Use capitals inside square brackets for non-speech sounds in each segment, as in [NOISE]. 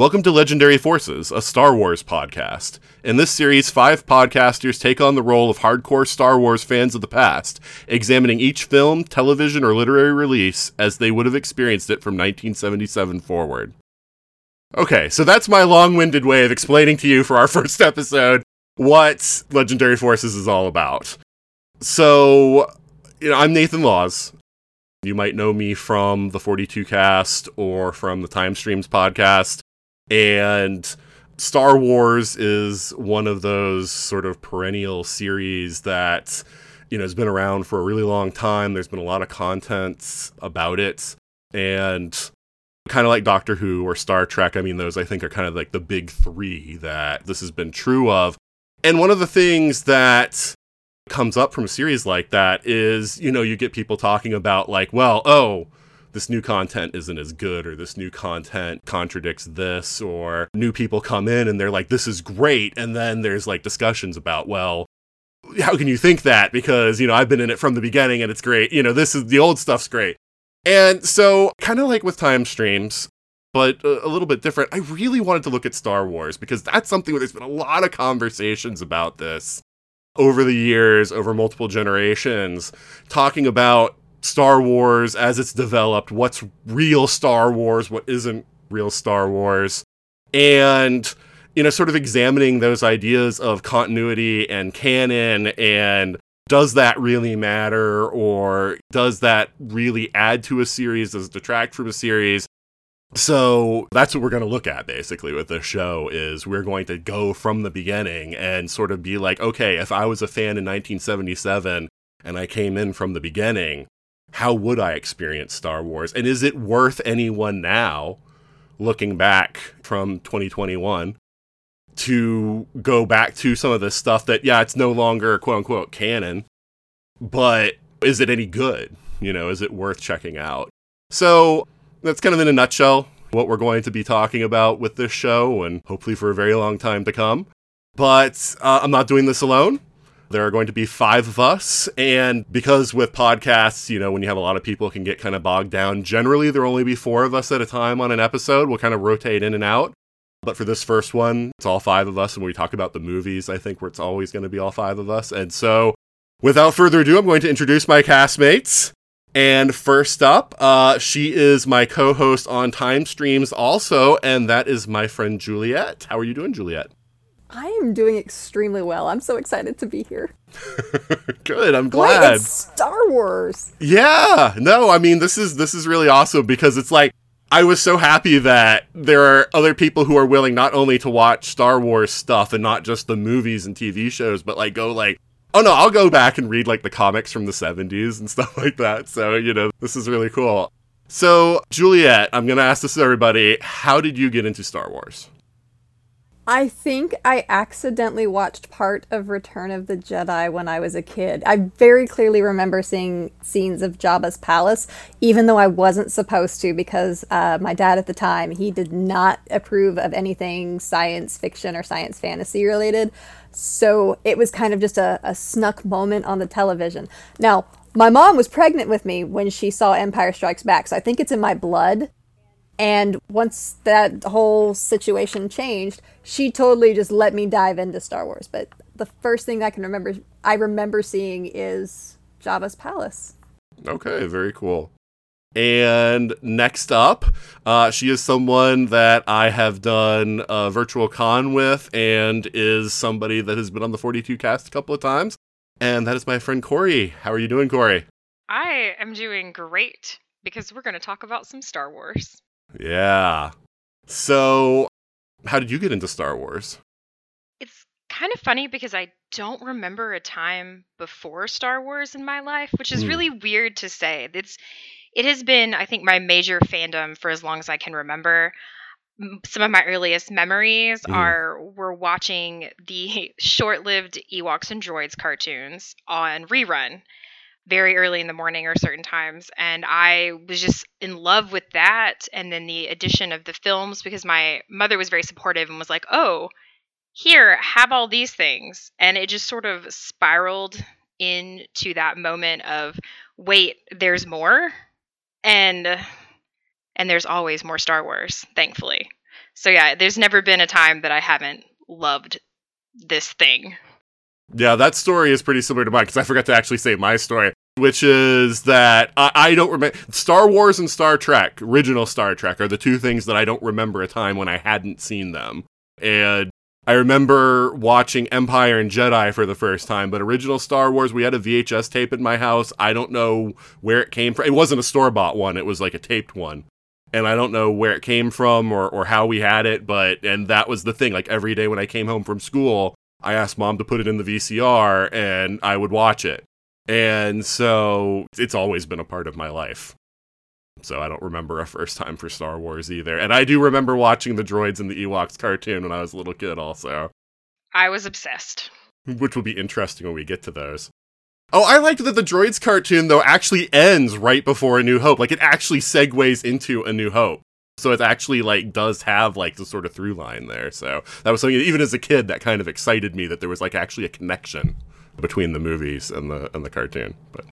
Welcome to Legendary Forces, a Star Wars podcast. In this series, five podcasters take on the role of hardcore Star Wars fans of the past, examining each film, television, or literary release as they would have experienced it from 1977 forward. Okay, so that's my long winded way of explaining to you for our [LAUGHS] first episode what Legendary Forces is all about. So, you know, I'm Nathan Laws. You might know me from the 42 cast or from the Time Streams podcast. And Star Wars is one of those sort of perennial series that, you know, has been around for a really long time. There's been a lot of content about it. And kind of like Doctor Who or Star Trek, I mean, those I think are kind of like the big three that this has been true of. And one of the things that comes up from a series like that is, you know, you get people talking about, like, well, oh, this new content isn't as good or this new content contradicts this or new people come in and they're like this is great and then there's like discussions about well how can you think that? Because you know I've been in it from the beginning and it's great you know this is the old stuff's great. And so kind of like with time streams but uh, a, little bit different I really wanted to look at Star Wars because that's something where there's been a lot of conversations about this over the years over multiple generations talking about Star Wars as it's developed, what's real Star Wars, what isn't real Star Wars, and you know, sort of examining those ideas of continuity and canon and does that really matter or does that really add to a series does it detract from a series? So that's what we're going to look at basically with this show is we're going to go from the beginning and sort of be like okay if i was a fan in 1977 and i came in from the beginning how would I experience Star Wars? And is it worth anyone now, looking back from 2021, to go back to some of the stuff that, yeah, it's no longer quote unquote canon, but is it any good? You know, is it worth checking out? So that's kind of in a nutshell what we're going to be talking about with this show and hopefully for a very long time to come. But uh, I'm not doing this alone. There are going to be five of us. And because with podcasts, you know, when you have a lot of people, can get kind of bogged down. Generally, there'll only be four of us at a time on an episode. We'll kind of rotate in and out. But for this first one, it's all five of us. And we talk about the movies, I think where it's always going to be all five of us. And so, without further ado, I'm going to introduce my castmates. And first up, uh, she is my co host on Time Streams also, and that is my friend Juliet. How are you doing, Juliet? I am doing extremely well. I'm so excited to be here. [LAUGHS] Good. I'm glad. Wait, Star Wars. Yeah. No, I mean this is this is really awesome because it's like I was so happy that there are other people who are willing not only to watch Star Wars stuff and not just the movies and TV shows, but like go like, oh no, I'll go back and read like the comics from the 70s and [LAUGHS] stuff like that. So, you know, this is really cool. So, Juliet, I'm going to ask this to everybody. How did you get into Star Wars? I think I accidentally watched part of Return of the Jedi when I was a kid. I very clearly remember seeing scenes of Jabba's palace, even though I wasn't supposed to, because uh, my dad at the time he did not approve of anything science fiction or science fantasy related. So it was kind of just a, a snuck moment on the television. Now, my mom was pregnant with me when she saw Empire Strikes Back, so I think it's in my blood and once that whole situation changed, she totally just let me dive into Star Wars. But the first thing I can remember, I remember seeing is Jabba's palace. Okay, very cool. And next up, uh, she is someone that I have done a virtual con with and is somebody that has been on the 42 cast a couple of times. And that is my friend Corey. How are you doing, Corey? I am doing great because we're going to talk about some Star Wars. Yeah. So, how did you get into Star Wars? It's kind of funny because I don't remember a time before Star Wars in my life, which is mm. really weird to say. It's it has been, I think, my major fandom for as long as I can remember. Some of my earliest memories mm. are we're watching the [LAUGHS] short-lived Ewoks and Droids cartoons on rerun very early in the morning or certain times and i was just in love with that and then the addition of the films because my mother was very supportive and was like oh here have all these things. And it just sort of spiraled into that moment of wait there's more? And and there's always more star wars thankfully. So yeah, there's never been a time that I haven't loved this thing. Yeah, that story is pretty similar to mine because I forgot to actually say my story, which is that I, I don't remember Star Wars and Star Trek, original Star Trek, are the two things that I don't remember a time when I hadn't seen them. And I remember watching Empire and Jedi for the first time, but original Star Wars, we had a VHS tape in my house. I don't know where it came from. It wasn't a store bought one, it was like a taped one. And I don't know where it came from or, or how we had it, but, and that was the thing. Like every day when I came home from school, I asked mom to put it in the VCR and I would watch it. And so it's always been a part of my life. So I don't remember a first time for Star Wars either. And I do remember watching the droids in the Ewoks cartoon when I was a little kid also. I was obsessed. Which will be interesting when we get to those. Oh, I liked that the droids cartoon though actually ends right before A New Hope. Like it actually segues into A New Hope. So it actually like does have like the sort of through line there. So that was something even as a kid that kind of excited me that there was like actually a connection between the movies and the and the cartoon. But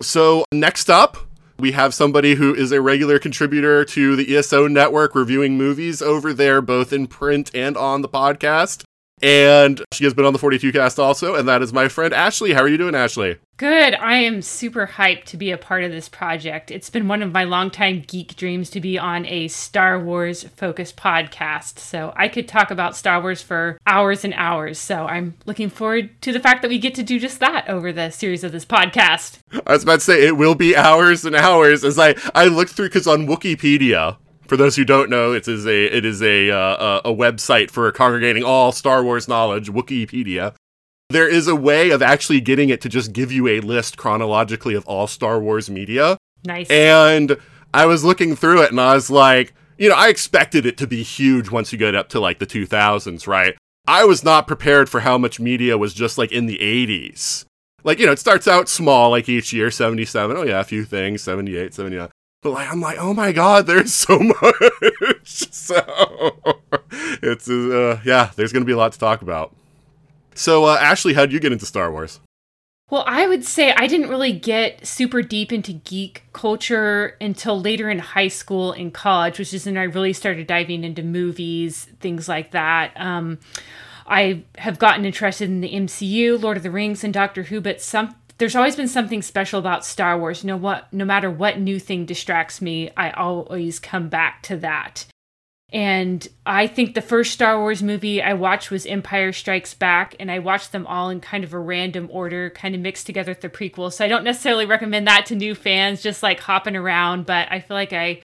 so next up, we have somebody who is a regular contributor to the ESO network reviewing movies over there, both in print and on the podcast. And she has been on the 42 cast also, and that is my friend Ashley. How are you doing, Ashley? Good. I am super hyped to be a part of this project. It's been one of my longtime geek dreams to be on a Star Wars focused podcast. So I could talk about Star Wars for hours and hours. So I'm looking forward to the fact that we get to do just that over the series of this podcast. I was about to say it will be hours and hours as I I looked through because on Wookieepedia for those who don't know, it is a it is a uh, a website for congregating all Star Wars knowledge. Wookieepedia. There is a way of actually getting it to just give you a list chronologically of all Star Wars media. Nice. And I was looking through it, and I was like, you know, I expected it to be huge once you get up to like the 2000s, right? I was not prepared for how much media was just like in the 80s. Like, you know, it starts out small, like each year, 77. Oh, yeah, a few things, 78, 79. But like I'm like, oh my god, there's so [LAUGHS] much. so it's uh, yeah, there's gonna be a lot to talk about. So uh, Ashley, how'd you get into Star Wars? Well, I would say I didn't really get super deep into geek culture until later in high school and college, which is when I really started diving into movies, things like that. Um, I have gotten interested in the MCU, Lord of the Rings, and Doctor Who, but some there's always been something special about Star Wars. You know what? No matter what new thing distracts me, I always come back to that. And I think the first Star Wars movie I watched was Empire Strikes Back, and I watched them all in kind of a random order, kind of mixed together with the prequel. So I don't necessarily recommend that to new fans, just like hopping around, but I feel like I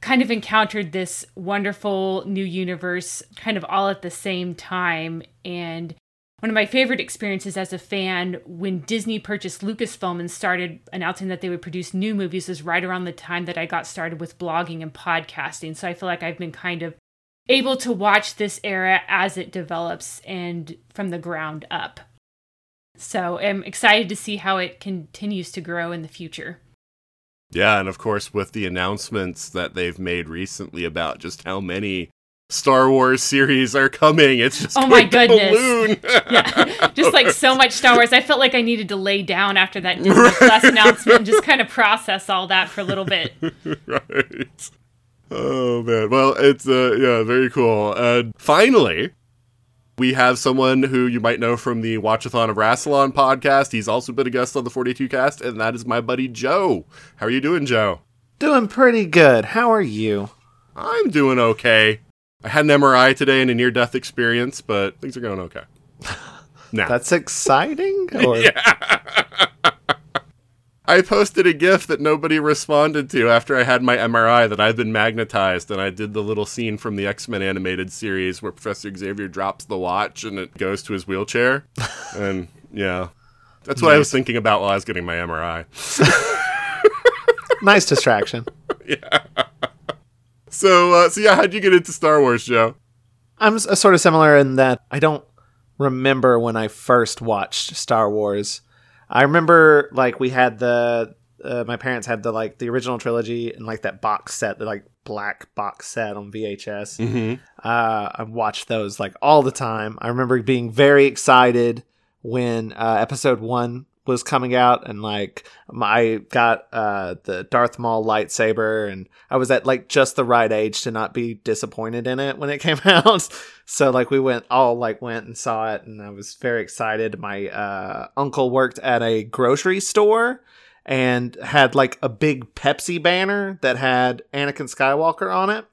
kind of encountered this wonderful new universe kind of all at the same time. And one of my favorite experiences as a fan when Disney purchased Lucasfilm and started announcing that they would produce new movies was right around the time that I got started with blogging and podcasting. So I feel like I've been kind of able to watch this era as it develops and from the ground up. So I'm excited to see how it continues to grow in the future. Yeah, and of course, with the announcements that they've made recently about just how many Star Wars series are coming. It's just oh [LAUGHS] my goodness, [LAUGHS] yeah, just like so much Star Wars. I felt like I needed to lay down after that [LAUGHS] Disney right. Plus announcement and just kind of process all that for a little bit. right. Oh man. Well, it's uh yeah, very cool. And finally, we have someone who you might know from the Watchathon of Rassilon podcast. He's also been a guest on the 42 cast, and that is my buddy Joe. How are you doing, Joe? Doing pretty good. How are you? I'm doing okay. I had an MRI today and a near death experience, but things are going okay. [LAUGHS] Now. That's exciting? [LAUGHS] Or... Yeah. I posted a GIF that nobody responded to after I had my MRI that I've been magnetized, and I did the little scene from the X Men animated series where Professor Xavier drops the watch and it goes to his wheelchair. [LAUGHS] and yeah, that's what nice. I was thinking about while I was getting my MRI. nice distraction. yeah. So, uh, so yeah, how'd you get into Star Wars, Joe? I'm sort of similar in that I don't remember when I first watched Star Wars. I remember like we had the uh, my parents had the like the original trilogy and like that box set, the like black box set on VHS. Mm-hmm. Uh, I watched those like all the time. I remember being very excited when uh, episode one was coming out and like I got uh the Darth Maul lightsaber and I was at like just the right age to not be disappointed in it when it [LAUGHS] came out. so like we went all like went and saw it and I was very excited. My uh uncle worked at a grocery store and had like a big Pepsi banner that had Anakin Skywalker on it.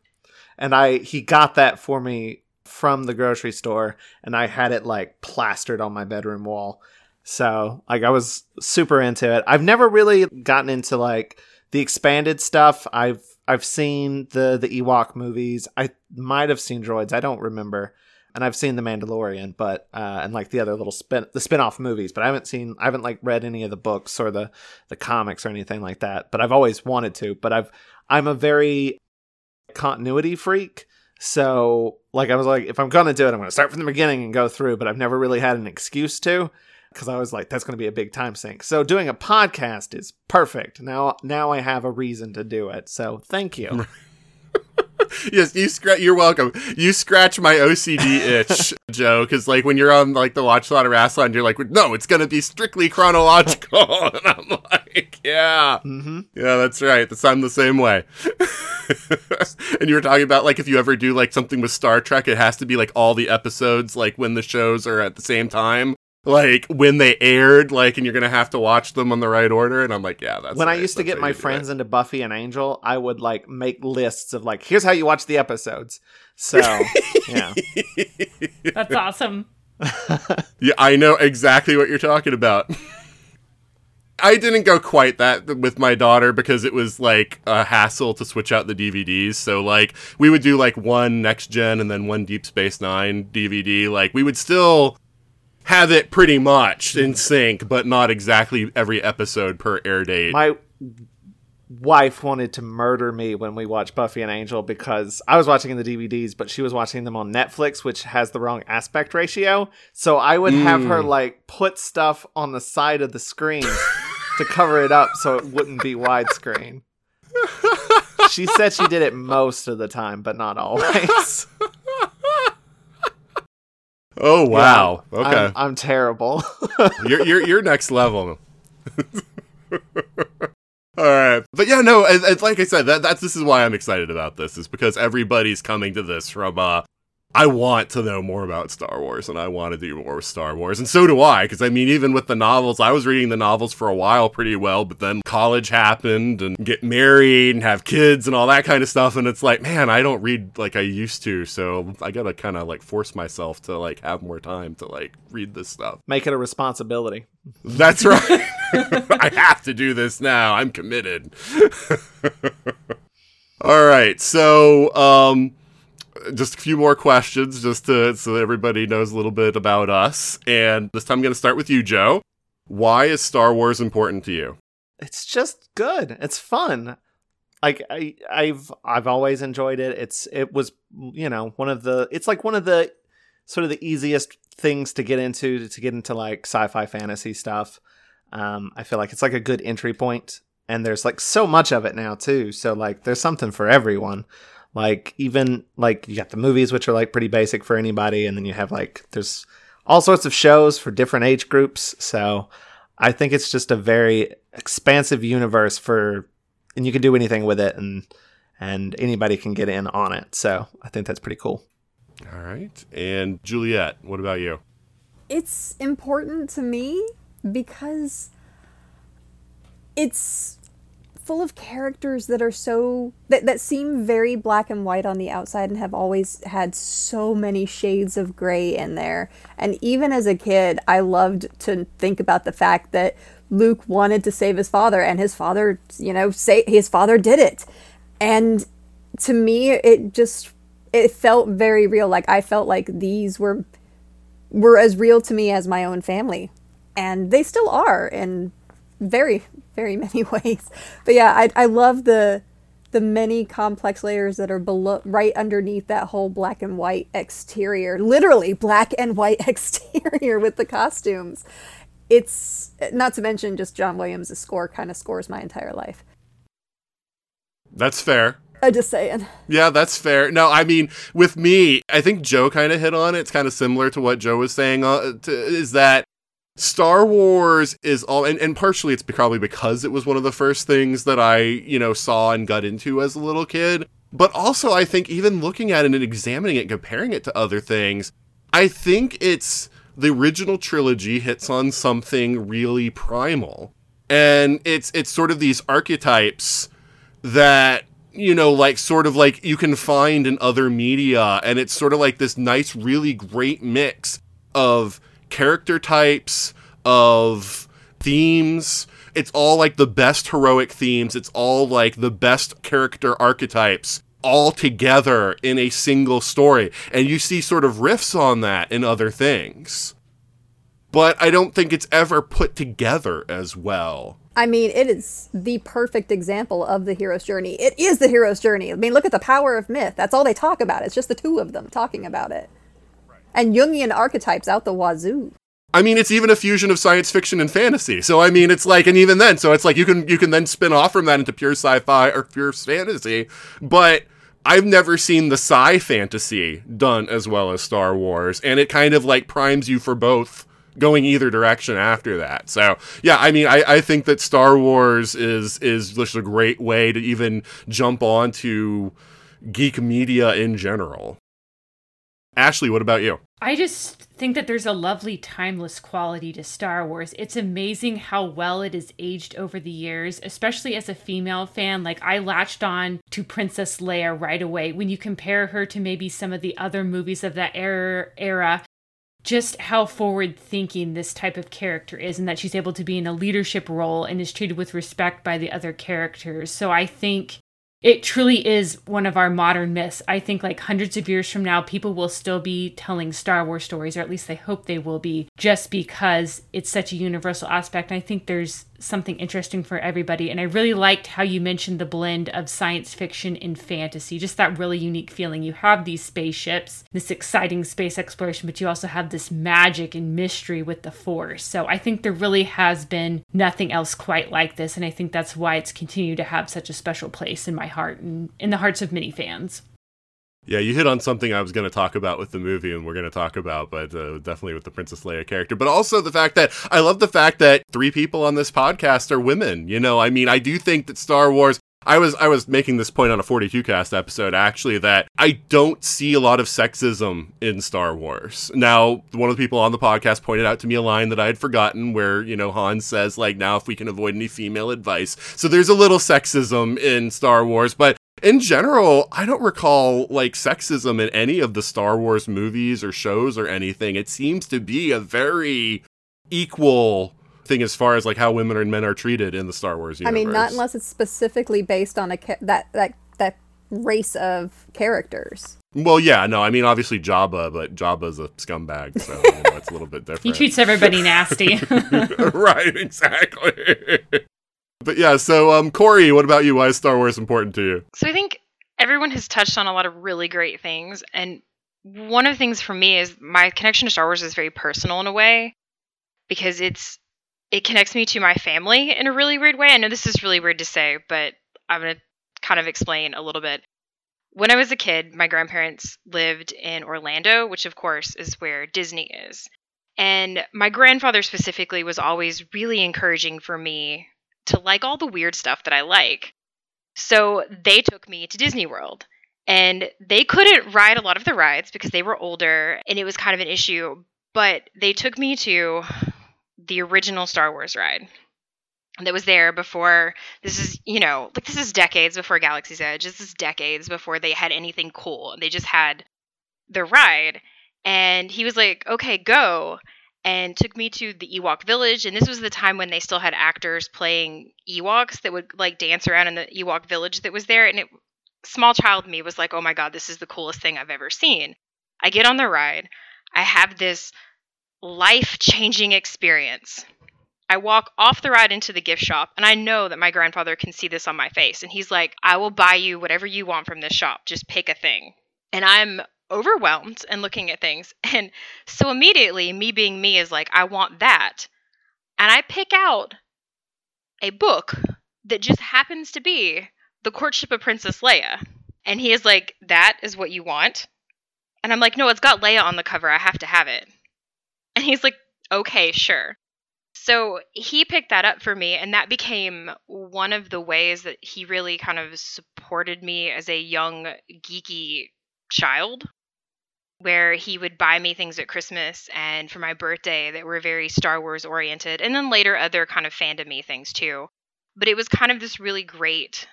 And I he got that for me from the grocery store and I had it like plastered on my bedroom wall so like I was super into it. I've never really gotten into like the expanded stuff. I've I've seen the the Ewok movies. I might have seen Droids. I don't remember. And I've seen The Mandalorian, but uh, and like the other little spin the spin-off movies, but I haven't seen I haven't like read any of the books or the the comics or anything like that. But I've always wanted to. But I've I'm a very continuity freak. So like I was like, if I'm gonna do it, I'm gonna start from the beginning and go through, but I've never really had an excuse to because I was like, that's going to be a big time sink. So doing a podcast is perfect. Now, now I have a reason to do it. So thank you. [LAUGHS] yes, you scratch. You're welcome. You scratch my OCD itch, [LAUGHS] Joe. Because like when you're on like the Watch Slaughter Rassilon, you're like, no, it's gonna be strictly chronological, [LAUGHS] and I'm like, yeah, mm-hmm. yeah, that's right. That's I'm the same way. and you were talking about like if you ever do like something with Star Trek, it has to be like all the episodes like when the shows are at the same time like when they aired, like, and you're gonna have to watch them on the right order. And I'm like, yeah, that's when right. I used to get my friends into Buffy and Angel. I would like make lists of like, here's how you watch the episodes. So [LAUGHS] yeah, that's awesome. [LAUGHS] yeah, I know exactly what you're talking about. I didn't go quite that with my daughter because it was like a hassle to switch out the DVDs. So like we would do like one next gen and then one Deep Space Nine DVD. Like we would still have it pretty much in sync, but not exactly every episode per air date. My wife wanted to murder me when we watched Buffy and Angel because I was watching the DVDs, but she was watching them on Netflix, which has the wrong aspect ratio. So I would mm. have her mm. like put stuff on the side of the screen to cover it up so it wouldn't be widescreen. [LAUGHS] she said she did it most of the time, but not always. [LAUGHS] Oh wow! Yeah, okay, I'm, I'm terrible. [LAUGHS] you're you're you're next level. [LAUGHS] All right, but yeah, no, it's, like I said, that that's this is why I'm excited about this is because everybody's coming to this from uh, I want to know more about Star Wars and I want to do more with Star Wars. And so do I. Because, I mean, even with the novels, I was reading the novels for a while pretty well, but then college happened and get married and have kids and all that kind of stuff. And it's like, man, I don't read like I used to. So I got to kind of like force myself to like have more time to like read this stuff. Make it a responsibility. That's right. [LAUGHS] I have to do this now. I'm committed. [LAUGHS] all right. So, um, just a few more questions just to so that everybody knows a little bit about us. And this time I'm going to start with you, Joe. Why is Star Wars important to you? It's just good. It's fun. Like I, I've I've always enjoyed it. It's it was you know one of the it's like one of the sort of the easiest things to get into to get into like sci-fi fantasy stuff. Um, I feel like it's like a good entry point, and there's like so much of it now too. So like there's something for everyone. Like even like you got the movies which are like pretty basic for anybody and then you have like there's all sorts of shows for different age groups. So I think it's just a very expansive universe for and you can do anything with it and and anybody can get in on it. So I think that's pretty cool. All right. And Juliet, what about you? It's important to me because it's full of characters that are so that, that seem very black and white on the outside and have always had so many shades of gray in there. And even as a kid i loved to think about the fact that luke wanted to save his father and his father you know say his father did it. And to me it just it felt very real. Like i felt like these were were as real to me as my own family. And they still are and very very [LAUGHS] many ways but yeah i, I love the the many complex layers that are below right underneath that whole black and white exterior literally black and white [LAUGHS] exterior with the costumes it's not to mention just john williams' score kind of scores my entire life that's fair I'm just saying. Yeah, that's fair. No, I mean, with me, I think Joe kind of hit on it. It's kind of similar to what Joe was saying. Uh, to, is that Star Wars is all, and, and partially it's probably because it was one of the first things that I, you know, saw and got into as a little kid. But also, I think even looking at it and examining it, and comparing it to other things, I think it's the original trilogy hits on something really primal. And it's it's sort of these archetypes that you know like sort of like you can find in other media and it's sort of like this nice really great mix of character types of themes it's all like the best heroic themes it's all like the best character archetypes all together in a single story and you see sort of riffs on that in other things but I don't think it's ever put together as well. I mean, it is the perfect example of the hero's journey. It is the hero's journey. I mean, look at the power of myth. That's all they talk about. It's just the two of them talking about it. And Jungian archetypes out the wazoo. I mean, it's even a fusion of science fiction and fantasy. So I mean, it's like, and even then, so it's like you can you can then spin off from that into pure sci-fi or pure fantasy. But I've never seen the sci fantasy done as well as Star Wars, and it kind of like primes you for both going either direction after that. So yeah, I mean, I, I think that Star Wars is is just a great way to even jump onto geek media in general. Ashley, what about you? I just think that there's a lovely timeless quality to Star Wars. It's amazing how well it has aged over the years, especially as a female fan. Like I latched on to Princess Leia right away. When you compare her to maybe some of the other movies of that era, era just how forward thinking this type of character is and that she's able to be in a leadership role and is treated with respect by the other characters. So I think it truly is one of our modern myths. I think like hundreds of years from now, people will still be telling Star Wars stories, or at least they hope they will be, just because it's such a universal aspect. And I think there's something interesting for everybody. And I really liked how you mentioned the blend of science fiction and fantasy, just that really unique feeling. You have these spaceships, this exciting space exploration, but you also have this magic and mystery with the Force. So I think there really has been nothing else quite like this. And I think that's why it's continued to have such a special place in my heart and in the hearts of many fans. Yeah, you hit on something I was going to talk about with the movie, and we're going to talk about, but uh, definitely with the Princess Leia character. But also the fact that I love the fact that three people on this podcast are women. You know, I mean, I do think that Star Wars. I was I was making this point on a 42 cast episode actually that I don't see a lot of sexism in Star Wars. Now, one of the people on the podcast pointed out to me a line that I had forgotten where, you know, Han says like now if we can avoid any female advice. So there's a little sexism in Star Wars, but in general, I don't recall like sexism in any of the Star Wars movies or shows or anything. It seems to be a very equal thing as far as like how women and men are treated in the Star Wars universe. I mean, not unless it's specifically based on a ca- that that that race of characters. Well, yeah, no, I mean obviously Jabba, but Jabba's a scumbag, so you know, it's a little bit [LAUGHS] different. he treats everybody nasty. [LAUGHS] right, exactly. [LAUGHS] But yeah, so um, Corey, what about you? Why is Star Wars important to you? So I think everyone has touched on a lot of really great things, and one of the things for me is my connection to Star Wars is very personal in a way because it's it connects me to my family in a really weird way. I know this is really weird to say, but I'm gonna kind of explain a little bit. When I was a kid, my grandparents lived in Orlando, which of course is where Disney is. And my grandfather specifically was always really encouraging for me to like all the weird stuff that I like. So they took me to Disney World. And they couldn't ride a lot of the rides because they were older and it was kind of an issue. But they took me to the original Star Wars ride that was there before this is you know like this is decades before galaxy's edge this is decades before they had anything cool they just had the ride and he was like okay go and took me to the Ewok village. And this was the time when they still had actors playing Ewoks that would like dance around in the Ewok village that was there. And it, small child me was like, oh my God, this is the coolest thing I've ever seen. I get on the ride. I have this life changing experience. I walk off the ride into the gift shop, and I know that my grandfather can see this on my face. And he's like, I will buy you whatever you want from this shop. Just pick a thing. And I'm overwhelmed and looking at things. [LAUGHS] And so immediately, me being me is like, I want that. And I pick out a book that just happens to be The Courtship of Princess Leia. And he is like, That is what you want? And I'm like, No, it's got Leia on the cover. I have to have it. And he's like, Okay, sure. So he picked that up for me, and that became one of the ways that he really kind of supported me as a young, geeky child. Where he would buy me things at Christmas and for my birthday that were very Star Wars oriented, and then later other kind of fandomy things too. But it was kind of this really great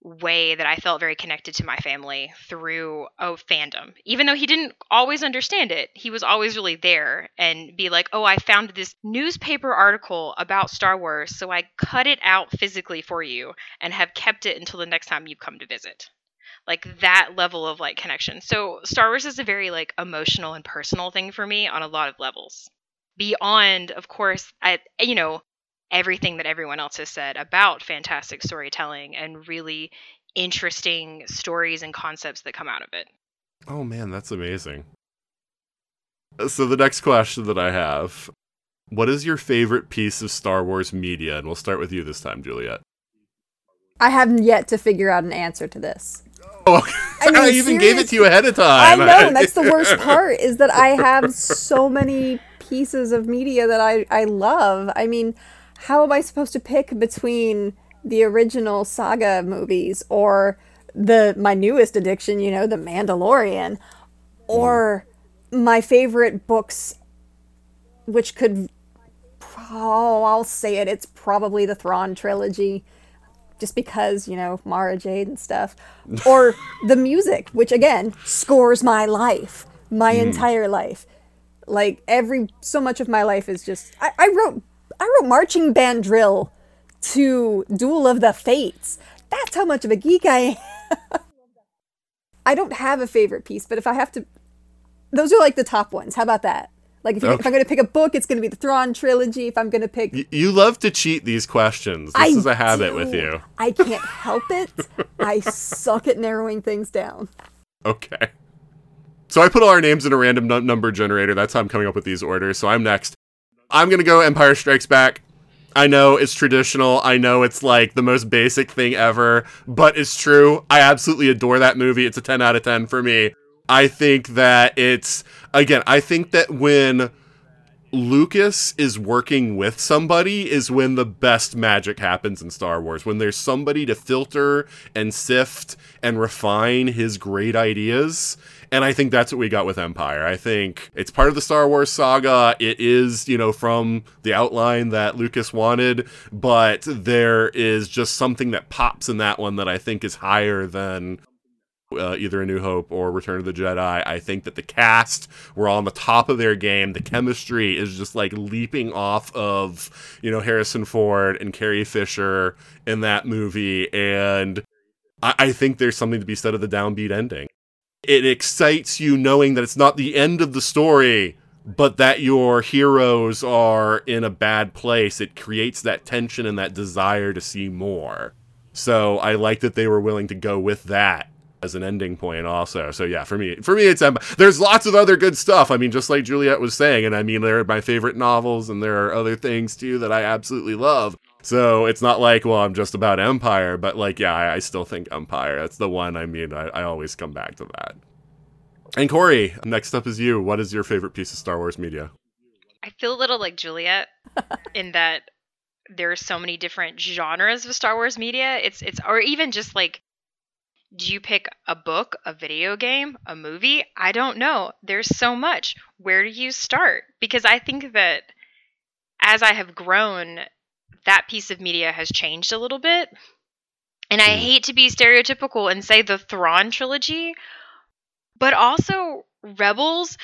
way that I felt very connected to my family through a fandom. Even though he didn't always understand it, he was always really there and be like, "Oh, I found this newspaper article about Star Wars, so I cut it out physically for you and have kept it until the next time you come to visit." Like that level of like connection. So Star Wars is a very like emotional and personal thing for me on a lot of levels. Beyond, of course, I you know, everything that everyone else has said about fantastic storytelling and really interesting stories and concepts that come out of it. Oh man, that's amazing. So the next question that I have, what is your favorite piece of Star Wars media? And we'll start with you this time, Juliet. I haven't yet to figure out an answer to this. Oh, [LAUGHS] I, mean, I even gave it to you ahead of time. I know, and that's the worst [LAUGHS] part is that I have so many pieces of media that I, I love. I mean, how am I supposed to pick between the original saga movies or the my newest addiction, you know, The Mandalorian, or mm. my favorite books, which could, oh, I'll say it, it's probably the Thrawn trilogy, just because you know Mara Jade and stuff, or [LAUGHS] the music, which again scores my life, my mm. entire life. Like every so much of my life is just I, I wrote I wrote marching band drill to Duel of the Fates. That's how much of a geek I am. [LAUGHS] I don't have a favorite piece, but if I have to, those are like the top ones. How about that? Like if, okay. if I'm going to pick a book, it's going to be the Thrawn trilogy. If I'm going to pick, y- you love to cheat these questions. This I is a habit do. with you. I can't help it. I suck at narrowing things down. Okay. So I put all our names in a random number generator. That's how I'm coming up with these orders. So I'm next. I'm gonna go Empire Strikes Back. I know it's traditional. I know it's like the most basic thing ever, but it's true. I absolutely adore that movie. It's a 10 out of 10 for me. I think that it's, again, I think that when Lucas is working with somebody is when the best magic happens in Star Wars. When there's somebody to filter and sift and refine his great ideas and I think that's what we got with Empire. I think it's part of the Star Wars saga. It is, you know, from the outline that Lucas wanted, but there is just something that pops in that one that I think is higher than uh, either A New Hope or Return of the Jedi. I think that the cast were on the top of their game. The chemistry is just like leaping off of, you know, Harrison Ford and Carrie Fisher in that movie. And I, I think there's something to be said of the downbeat ending it excites you knowing that it's not the end of the story, but that your heroes are in a bad place. It creates that tension and that desire to see more. So I like that they were willing to go with that as an ending point also. So yeah, for me, for me, it's um, there's lots of other good stuff. I mean, just like Juliet was saying, and I mean, they're my favorite novels, and there are other things too that I absolutely love. So it's not like, well, I'm just about Empire, but like, yeah, I, I still think Empire. That's the one. I mean, I, I always come back to that. And Corey, next up is you. What is your favorite piece of Star Wars media? I feel a little like Juliet [LAUGHS] in that there are so many different genres of Star Wars media. It's it's or even just like do you pick a book, a video game, a movie? I don't know. There's so much. Where do you start? Because I think that as I have grown, that piece of media has changed a little bit. And I hate to be stereotypical and say the Thrawn trilogy, but also Rebels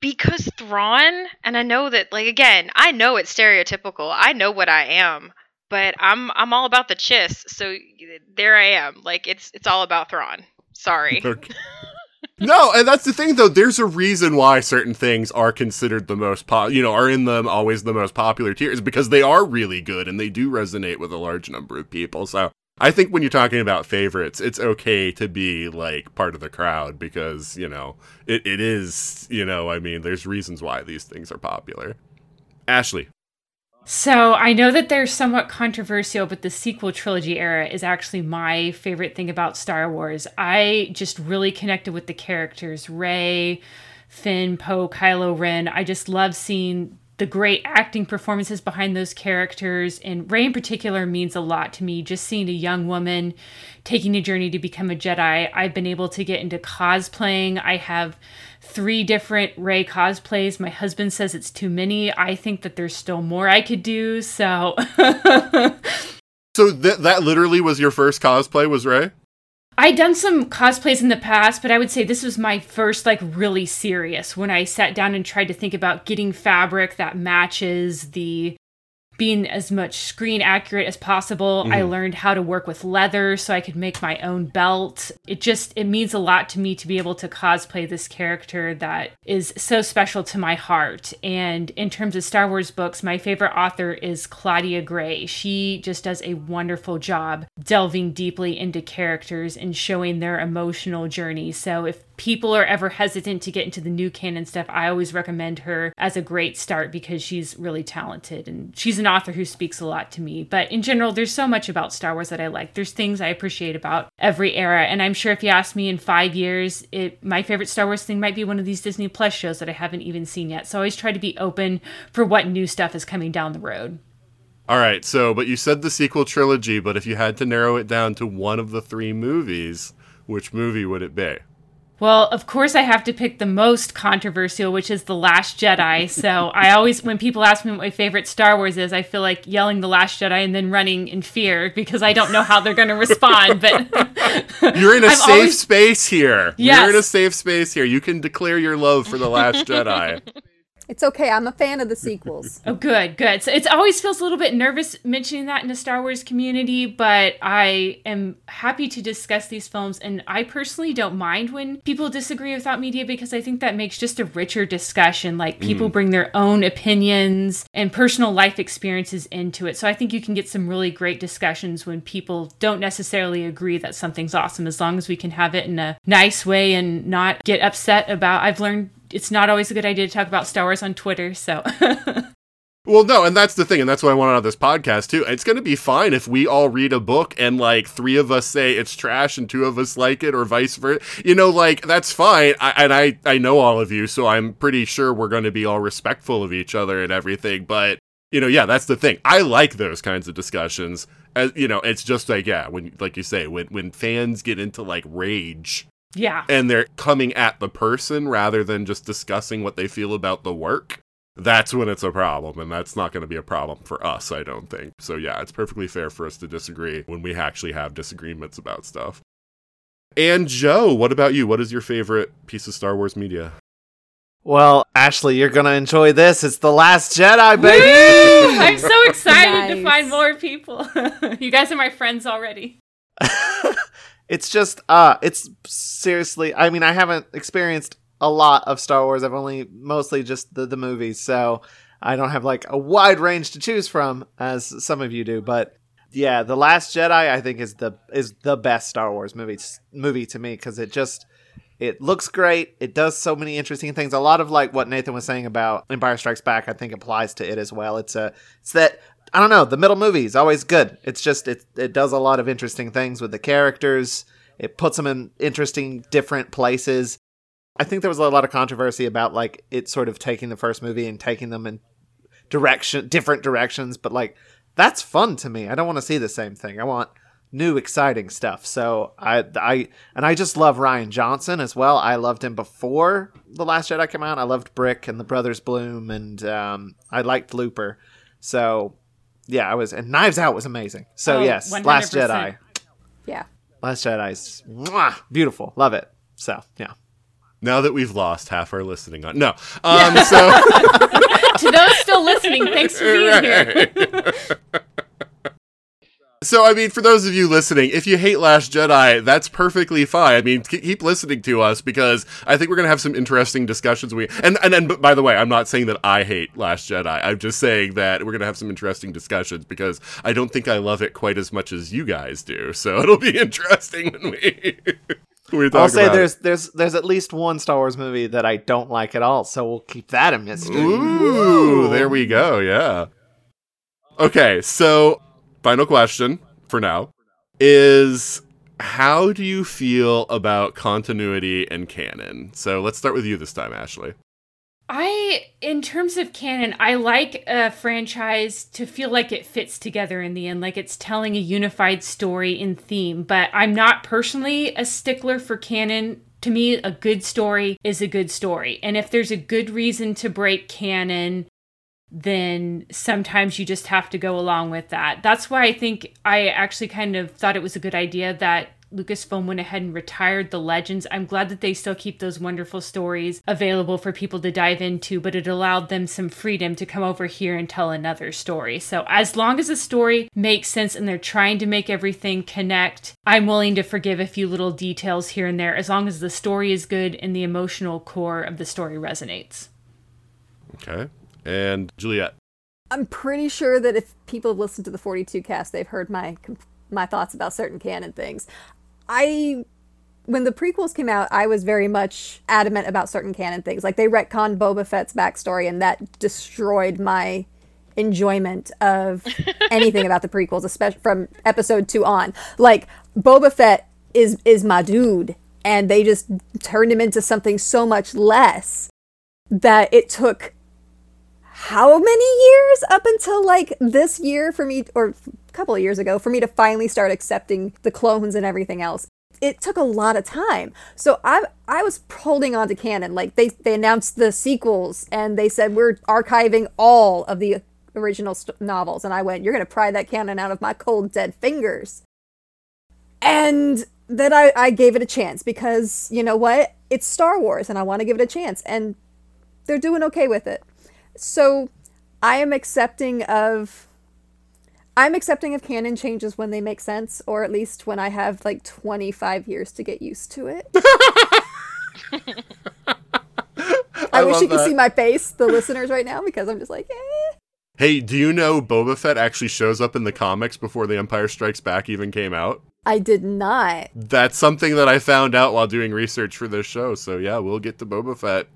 because Thrawn, and I know that like again, I know it's stereotypical. I know what I am, but I'm I'm all about the chiss. So there I am. Like it's it's all about Thrawn. Sorry. Okay [LAUGHS] no, and that's the thing though. There's a reason why certain things are considered the most pop, you know, are in them always the most popular tiers because they are really good and they do resonate with a large number of people. So I think when you're talking about favorites, it's okay to be like part of the crowd because, you know, it, it is, you know, I mean, there's reasons why these things are popular. Ashley. So I know that they're somewhat controversial, but the sequel trilogy era is actually my favorite thing about Star Wars. I just really connected with the characters Rey, Finn, Poe, Kylo Ren. I just love seeing the great acting performances behind those characters. And Rey in particular means a lot to me. Just seeing a young woman taking a journey to become a Jedi. I've been able to get into cosplaying. I have three different Rey cosplays. My husband says it's too many. I think that there's still more I could do. So. so th- that literally was your first cosplay, was Rey? I'd done some cosplays in the past, but I would say this was my first, like, really serious when I sat down and tried to think about getting fabric that matches the being as much screen accurate as possible. Mm. I mm-hmm. learned how to work with leather so I could make my own belt. It just it means a lot to me to be able to cosplay this character that is so special to my heart. And in terms of Star Wars books, my favorite author is Claudia Gray. She just does a wonderful job delving deeply into characters and showing their emotional journey. So if people are ever hesitant to get into the new canon stuff, I always recommend her as a great start because she's really talented and she's an author who speaks a lot to me. But in general, there's so much about Star Wars that I like. There's things I appreciate about every era, and I'm sure if you ask me in five years, it my favorite Star Wars thing might be one of these Disney Plus shows that I haven't even seen yet. So I always try to be open for what new stuff is coming down the road. All right, so but you said the sequel trilogy, but if you had to narrow it down to one of the three movies, which movie would it be? Well, of course, I have to pick the most controversial, which is The Last Jedi. So I always, when people ask me what my favorite Star Wars is, I feel like yelling The Last Jedi and then running in fear because I don't know how they're going to respond. But [LAUGHS] you're in a safe always... space here. Yes. You're in a safe space here. You can declare your love for The Last Jedi. [LAUGHS] It's okay. I'm a fan of the sequels. [LAUGHS] oh, good, good. So it always feels a little bit nervous mentioning that in the Star Wars community, but I am happy to discuss these films. And I personally don't mind when people disagree with Thought Media because I think that makes just a richer discussion. Like people mm. bring their own opinions and personal life experiences into it. So I think you can get some really great discussions when people don't necessarily agree that something's awesome, as long as we can have it in a nice way and not get upset about. I've learned it's not always a good idea to talk about Star Wars on Twitter. So. [LAUGHS] Well, no, and that's the thing, and that's what I wanted of this podcast too. It's going to be fine if we all read a book and like three of us say it's trash and two of us like it, or vice versa. You know, like that's fine. I, and I, I know all of you, so I'm pretty sure we're going to be all respectful of each other and everything. But you know, yeah, that's the thing. I like those kinds of discussions. As you know, it's just like yeah, when like you say, when when fans get into like rage yeah. And they're coming at the person rather than just discussing what they feel about the work. That's when it's a problem, and that's not going to be a problem for us, I don't think. So, yeah, it's perfectly fair for us to disagree when we actually have disagreements about stuff. And Joe, what about you? What is your favorite piece of Star Wars media? Well, Ashley, you're gonna enjoy this. It's the Last Jedi, baby. [LAUGHS] I'm so excited nice. to find more people. [LAUGHS] you guys are my friends already [LAUGHS] it's just uh it's seriously i mean i haven't experienced a lot of star wars. I've only mostly just the, the movies so i don't have like a wide range to choose from as some of you do but yeah the last jedi i think is the is the best star wars movie movie to me because it just it looks great. It does so many interesting things. A lot of like what nathan was saying about empire strikes back i think applies to it as well. It's a it's that I don't know. The middle movie is always good. It's just it it does a lot of interesting things with the characters. It puts them in interesting different places. I think there was a lot of controversy about like it sort of taking the first movie and taking them in direction different directions, but like that's fun to me. I don't want to see the same thing. I want new exciting stuff. So I I and I just love Rian Johnson as well. I loved him before The Last Jedi came out. I loved Brick and the Brothers Bloom and um, I liked Looper. So yeah, I was and Knives Out was amazing. So oh, yes, 100%. Last Jedi. Yeah. Last Jedi's mwah, beautiful. Love it. So yeah. Now that we've lost half our listening on no, [LAUGHS] um, so to those still listening, thanks for being right. here. [LAUGHS] So, I mean, for those of you listening, if you hate Last Jedi, that's perfectly fine. I mean, keep listening to us because I think we're going to have some interesting discussions. We and, and and by the way, I'm not saying that I hate Last Jedi. I'm just saying that we're going to have some interesting discussions because I don't think I love it quite as much as you guys do. So [LAUGHS] it'll be interesting when we. [LAUGHS] we I'll say there's there's there's at least one Star Wars movie that I don't like at all, so we'll keep that a mystery. Ooh, there we go. Yeah. Okay, so final question for now is how do you feel about continuity and canon? So let's start with you this time, Ashley. I, in terms of canon, I like a franchise to feel like it fits together in the end, like it's telling a unified story in theme. But I'm not personally a stickler for canon. To me, a good story is a good story. And if there's a good reason to break canon, then sometimes you just have to go along with that. That's why I think I actually kind of thought it was a good idea that Lucasfilm went ahead and retired the legends. I'm glad that they still keep those wonderful stories available for people to dive into, but it allowed them some freedom to come over here and tell another story. So, as long as the story makes sense and they're trying to make everything connect, I'm willing to forgive a few little details here and there as long as the story is good and the emotional core of the story resonates. Okay. And Juliet. I'm pretty sure that if people have listened to the 42 cast, they've heard my my thoughts about certain canon things. I when the prequels came out, I was very much adamant about certain canon things. Like they retconned Boba Fett's backstory, and that destroyed my enjoyment of [LAUGHS] anything about the prequels, especially from episode two on. Like Boba Fett is is my dude, and they just turned him into something so much less that it took how many years up until like this year for me or a couple of years ago for me to finally start accepting the clones and everything else? It took a lot of time. So i i was holding on to canon. Like they they announced the sequels and they said we're archiving all of the original st- novels. And i went you're to pry that canon out of my cold dead fingers. And then I, I gave it a chance because you know what? It's star wars and i want to give it a chance. And they're doing okay with it so I am accepting of I'm accepting of canon changes when they make sense, or at least when I have like 25 years to get used to it. [LAUGHS] I, I wish you could that. see my face, the listeners right now, because I'm just like, eh. Hey, do you know Boba Fett actually shows up in the comics before The Empire Strikes Back even came out? I did not. That's something that I found out while doing research for this show. So yeah, we'll get to Boba Fett.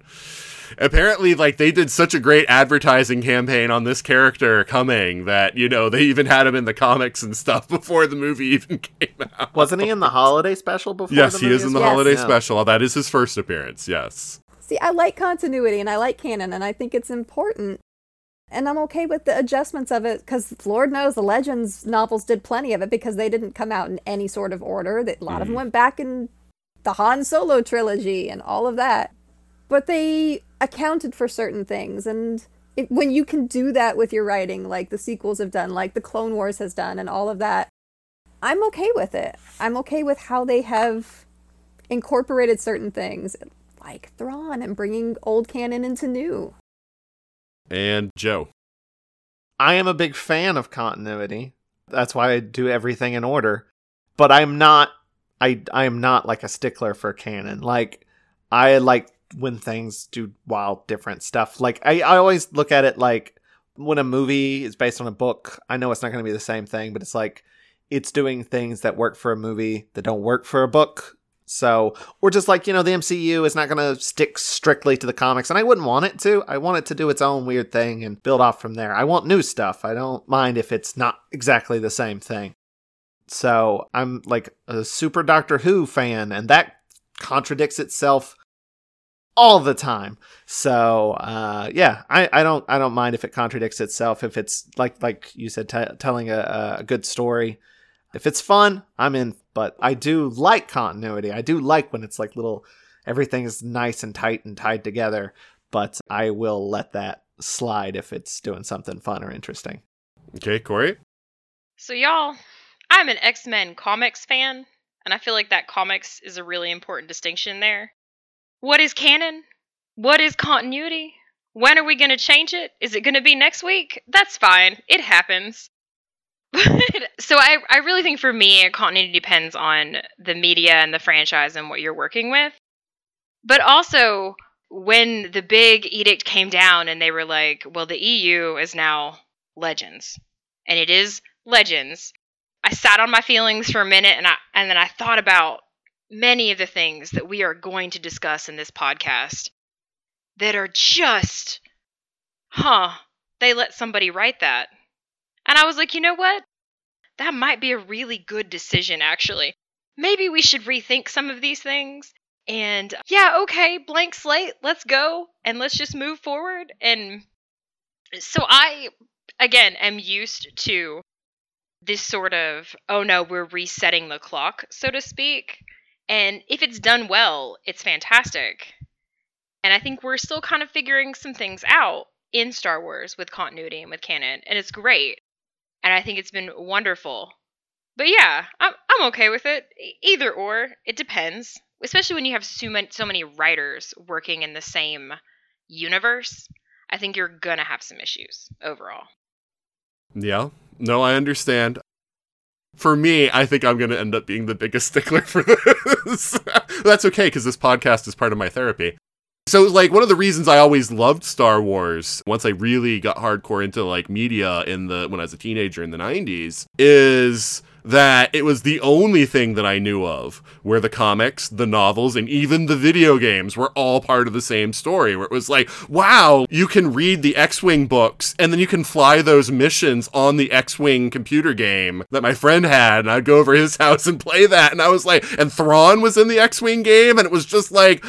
Apparently, like they did such a great advertising campaign on this character coming that you know they even had him in the comics and stuff [LAUGHS] before the movie even came out. Wasn't he in the holiday special before? Yes, the he is in the well? holiday Yeah. special. That is his first appearance. Yes. See, I like continuity and I like canon, and I think it's important. And I'm okay with the adjustments of it because Lord knows the Legends novels did plenty of it because they didn't come out in any sort of order. That a lot of them mm. went back in the Han Solo trilogy and all of that. But they accounted for certain things, and it, when you can do that with your writing, like the sequels have done, like the Clone Wars has done, and all of that, I'm okay with it. I'm okay with how they have incorporated certain things, like Thrawn, and bringing old canon into new. And Joe. I am a big fan of continuity. That's why I do everything in order. But I'm not I I am not like a stickler for canon. Like I like when things do wild different stuff. Like I, I always look at it like when a movie is based on a book, I know it's not going to be the same thing, but it's like it's doing things that work for a movie that don't work for a book. So, or just like, you know, the MCU is not going to stick strictly to the comics, and I wouldn't want it to. I want it to do its own weird thing and build off from there. I want new stuff. I don't mind if it's not exactly the same thing. So, I'm like a super Doctor Who fan, and that contradicts itself all the time. So, uh, yeah, I, I don't I don't mind if it contradicts itself. If it's like like you said, t- telling a, a good story. If it's fun, I'm in. But I do like continuity. I do like when it's like little, everything is nice and tight and tied together. But I will let that slide if it's doing something fun or interesting. Okay, Corey. So, y'all, I'm an X Men comics fan, and I feel like that comics is a really important distinction there. What is canon? What is continuity? When are we going to change it? Is it going to be next week? That's fine. It happens. [LAUGHS] So I, I really think for me, continuity depends on the media and the franchise and what you're working with. But also, when the big edict came down and they were like, well, the EU is now legends, and it is legends. I sat on my feelings for a minute and I and then I thought about many of the things that we are going to discuss in this podcast that are just huh, they let somebody write that. And I was like, "You know what? That might be a really good decision actually. Maybe we should rethink some of these things And yeah, okay, blank slate, let's go and let's just move forward. And so I, again, am used to this sort of, oh no, we're resetting the clock, so to speak. And if it's done well, it's fantastic. And I think we're still kind of figuring some things out in Star Wars with continuity and with canon, and it's great. And I think it's been wonderful. But yeah, I'm I'm okay with it. Either or, it depends. Especially when you have so many so many writers working in the same universe. I think you're gonna have some issues overall. Yeah. No, I understand. For me, I think I'm going to end up being the biggest stickler for [LAUGHS] this. That's okay because this podcast is part of my therapy. So, like, one of the reasons I always loved Star Wars, once I really got hardcore into like media in the when I was a teenager in the '90s, is that it was the only thing that I knew of where the comics, the novels, and even the video games were all part of the same story. Where it was like, wow, you can read the X Wing books and then you can fly those missions on the X Wing computer game that my friend had. And I'd go over his [LAUGHS] house and play that. And I was like, and Thrawn was in the X Wing game. And it was just like,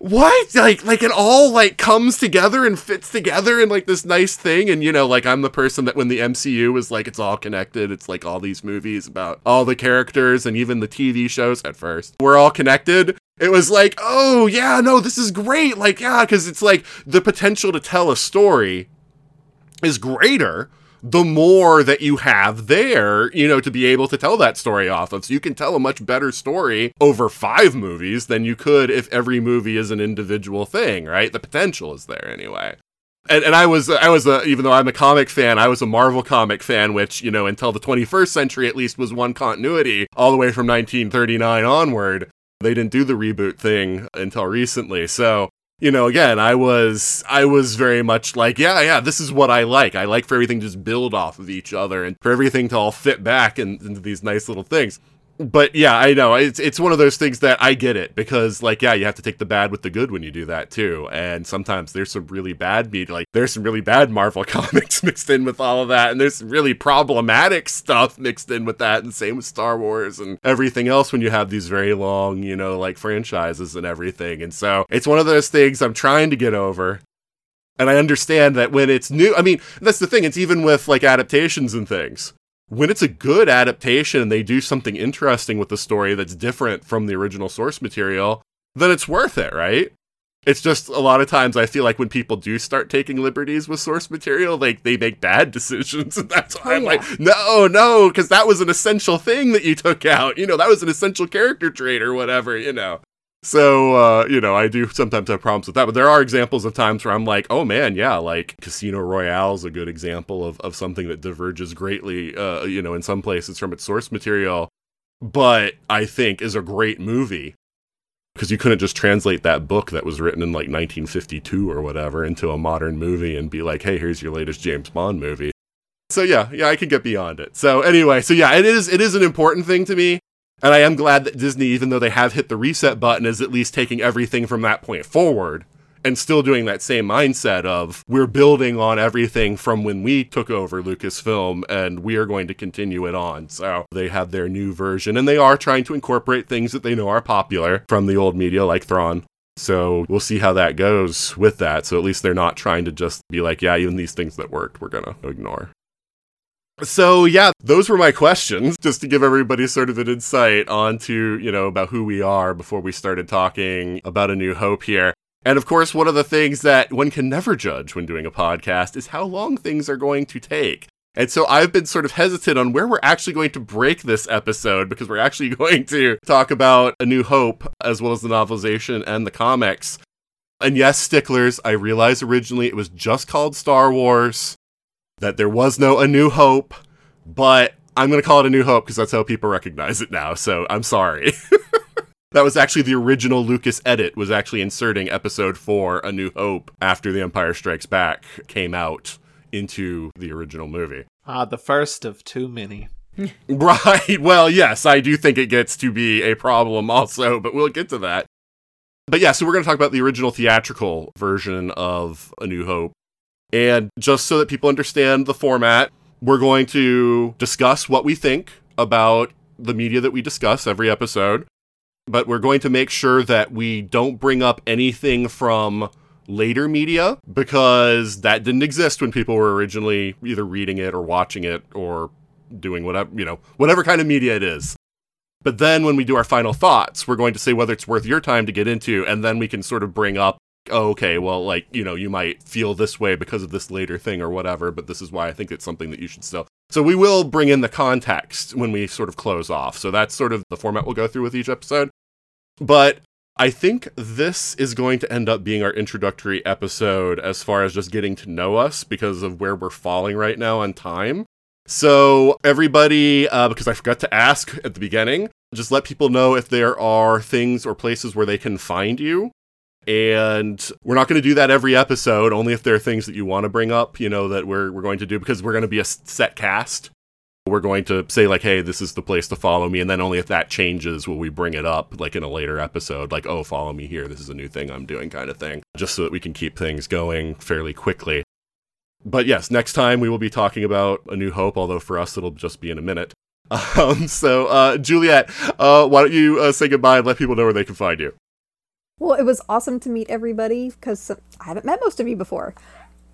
what? Like like it all like comes together and fits together in like this nice thing and you know like i'm the person that when the mcu was like it's all connected it's like all these movies about all the characters and even the tv shows at first. We're all connected. It was like oh yeah no this is great. Like yeah because it's like the potential to tell a story is greater the more that you have there, you know, to be able to tell that story off of. So you can tell a much better story over five movies than you could if every movie is an individual thing, right? The potential is there anyway. And, and I was I was a even though I'm a comic fan, I was a Marvel comic fan, which you know until the 21st century at least was one continuity all the way from 1939 onward. They didn't do the reboot thing until recently, so you know, again, I was I was very much like, yeah, yeah, this is what I like. I like for everything to just build off of each other and for everything to all fit back in, into these nice little things but yeah, I know it's it's one of those things that I get it because like yeah, you have to take the bad with the good when you do that too. And sometimes there's some really bad media, like there's some really bad Marvel [LAUGHS] comics mixed in with all of that, and there's some really problematic stuff mixed in with that, and same with Star Wars and everything else when you have these very long, you know, like franchises and everything. And so it's one of those things I'm trying to get over. And I understand that when it's new, I mean, that's the thing, it's even with like adaptations and things when it's a good adaptation and they do something interesting with the story that's different from the original source material, then it's worth it, right? It's just a lot of times I feel like when people do start taking liberties with source material, like they make bad [LAUGHS] decisions, and that's why oh, I'm yeah. like, no, no, because that was an essential thing that you took out. You know, that was an essential character trait or whatever. You know, so, uh, you know, I do sometimes have problems with that, but there are examples of times where I'm like, oh man, yeah, like Casino Royale is a good example of, of something that diverges greatly, uh, you know, in some places from its source material, but I think is a great movie. Because you couldn't just translate that book that was written in like 1952 or whatever into a modern movie and be like, hey, here's your latest James Bond movie. So yeah, yeah, I can get beyond it. So anyway, so yeah, it is it is an important thing to me. And I am glad that Disney, even though they have hit the reset button, is at least taking everything from that point forward and still doing that same mindset of we're building on everything from when we took over Lucasfilm and we are going to continue it on. So they have their new version and they are trying to incorporate things that they know are popular from the old media like Thrawn. So we'll see how that goes with that. So at least they're not trying to just be like, yeah, even these things that worked, we're going to ignore. So yeah, those were my questions, just to give everybody sort of an insight onto, you know, about who we are before we started talking about A New Hope here. And of course, one of the things that one can never judge when doing a podcast is how long things are going to take. And so I've been sort of hesitant on where we're actually going to break this episode because we're actually [LAUGHS] going to talk about A New Hope as well as the novelization and the comics. And yes, sticklers, I realize originally it was just called Star Wars that there was no A New Hope, but I'm going to call it A New Hope because that's how people recognize it now. So I'm sorry. [LAUGHS] that was actually the original Lucas edit was actually inserting episode 4 A New Hope after The Empire Strikes Back came out into the original movie. Ah, uh, the first of too many. [LAUGHS] right. Well, yes, I do think it gets to be a problem also, but we'll get to that. But yeah, so we're going to talk about the original theatrical version of A New Hope. And just so that people understand the format, we're going to discuss what we think about the media that we discuss every episode. but we're going to make sure that we don't bring up anything from later media because that didn't exist when people were originally either reading it or watching it or doing whatever, you know, whatever kind of media it is. But then when we do our final thoughts, we're going to say whether it's worth your time to get into, and then we can sort of bring up, oh, okay, well, like, you know, you might feel this way because of this later thing or whatever, but this is why I think it's something that you should still. So we will bring in the context when we sort of close off. So that's sort of the format we'll go through with each episode. But I think this is going to end up being our introductory episode as far as just getting to know us because of where we're falling right now on time. So, everybody, uh, because I forgot to ask at the beginning, just let people know if there are things or places where they can find you. And we're not going to do that every episode, only if there are things that you want to bring up, you know, that we're, we're going to do because we're going to be a set cast. We're going to say, like, hey, this is the place to follow me. And then only if that changes will we bring it up, like in a later episode, like, oh, follow me here. This is a new thing I'm doing, kind of thing, just so that we can keep things going fairly quickly. But yes, next time we will be talking about A New Hope, although for us it'll just be in a minute. [LAUGHS] Um, so, uh, Juliet, uh, why don't you uh, say goodbye and let people know where they can find you? Well, it was awesome to meet everybody because I haven't met most of you before.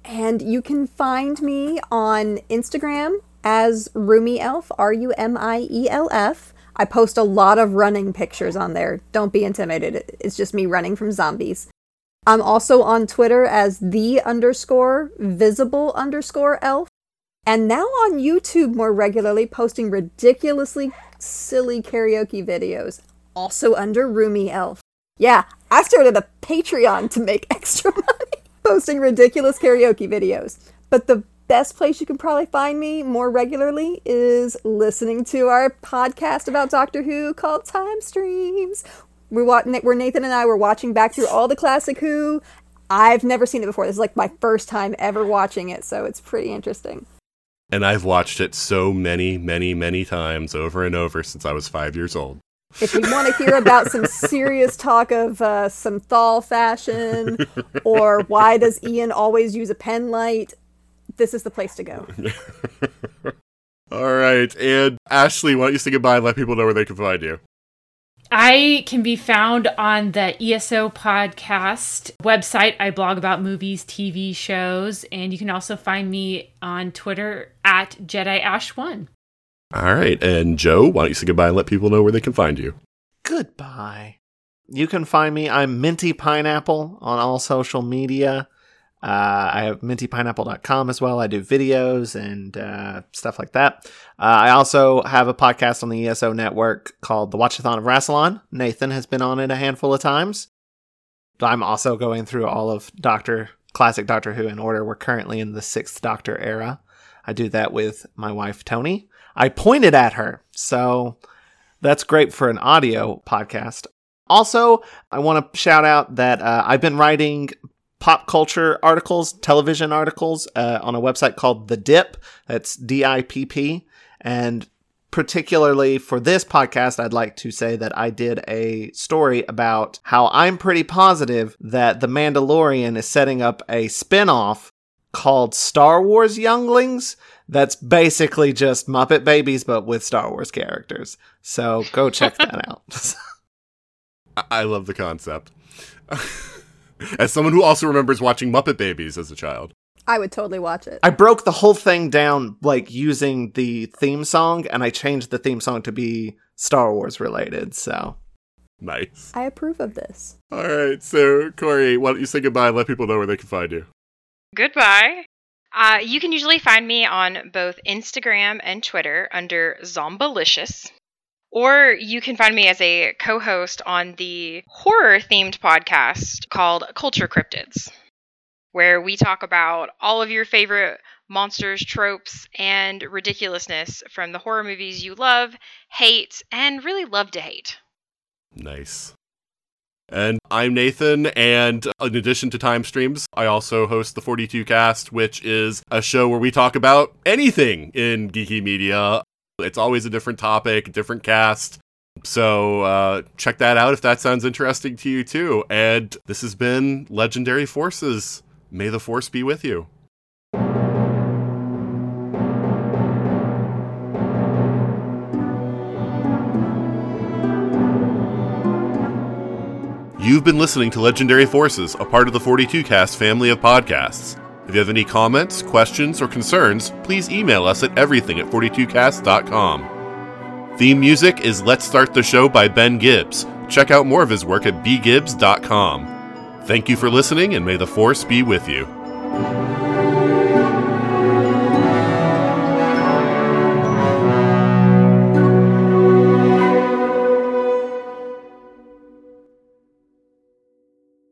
And you can find me on Instagram as Rumi Elf, R U M I E L F. I post a lot of running pictures on there. Don't be intimidated. It's just me running from zombies. I'm also on Twitter as the underscore visible underscore elf. And now on YouTube more regularly, posting ridiculously silly karaoke videos, also under Rumi Elf. Yeah, I started a Patreon to make [LAUGHS] extra money posting ridiculous karaoke videos. But the best place you can probably find me more regularly is listening to our podcast about Doctor Who called Time Streams, we watch where Nathan and I were watching back through all the classic Who. I've never seen it before. This is like my first time ever watching it, so it's pretty interesting. And I've watched it so many, many, many times over and over since I was five years old. If you want to hear about some serious talk of uh, some thal fashion or why does Ian always use a pen light, this is the place to go. [LAUGHS] All right. And Ashley, why don't you say goodbye and let people know where they can find you? I can be found on the ESO podcast website. I blog about movies, TV shows, and you can also find me on Twitter at Jedi Ash1. All right. And Joe, why don't you say goodbye and let people know where they can find you? Goodbye. You can find me. I'm Minty Pineapple on all social media. Uh, I have mintypineapple.com as well. I do videos and uh, stuff like that. Uh, I also have a podcast on the ESO network called The Watchathon of Rassilon. Nathan has been on it a handful of times. I'm also going through all of Doctor classic Doctor Who in order. We're currently in the sixth Doctor era. I do that with my wife Tony. I pointed at her, so that's great for an audio podcast. Also, I want to shout out that uh, I've been writing pop culture articles, television articles uh, on a website called The Dipp. That's D I P P. And particularly for this podcast, I'd like to say that I did a story about how I'm pretty positive that The Mandalorian is setting up a spin off called Star Wars Younglings. That's basically just Muppet Babies, but with Star Wars characters. So go check [LAUGHS] that out. I love the concept. [LAUGHS] as someone who also remembers watching Muppet Babies as a child. I would totally watch it. I broke the whole thing down like using the theme song and I changed the theme song to be Star Wars related, so nice. I approve of this. All right, so Corey, why don't you say goodbye and let people know where they can find you? Goodbye. Uh, you can usually find me on both Instagram and Twitter under Zombalicious. Or you can find me as a co host on the horror themed podcast called Culture Cryptids, where we talk about all of your favorite monsters, tropes, and ridiculousness from the horror movies you love, hate, and really love to hate. Nice. And I'm Nathan, and in addition to time streams, I also host the 42 Cast, which is a show where we talk about anything in geeky media. It's always a different topic, different cast. So uh, check that out if that sounds interesting to you too. And this has been Legendary Forces. May the Force be with you. You've been listening to Legendary Forces, a part of the 42cast family of podcasts. If you have any comments, questions, or concerns, please email us at everything at 42cast.com. Theme music is Let's Start the Show by Ben Gibbs. Check out more of his work at bgibbs.com. Thank you for listening, and may the Force be with you.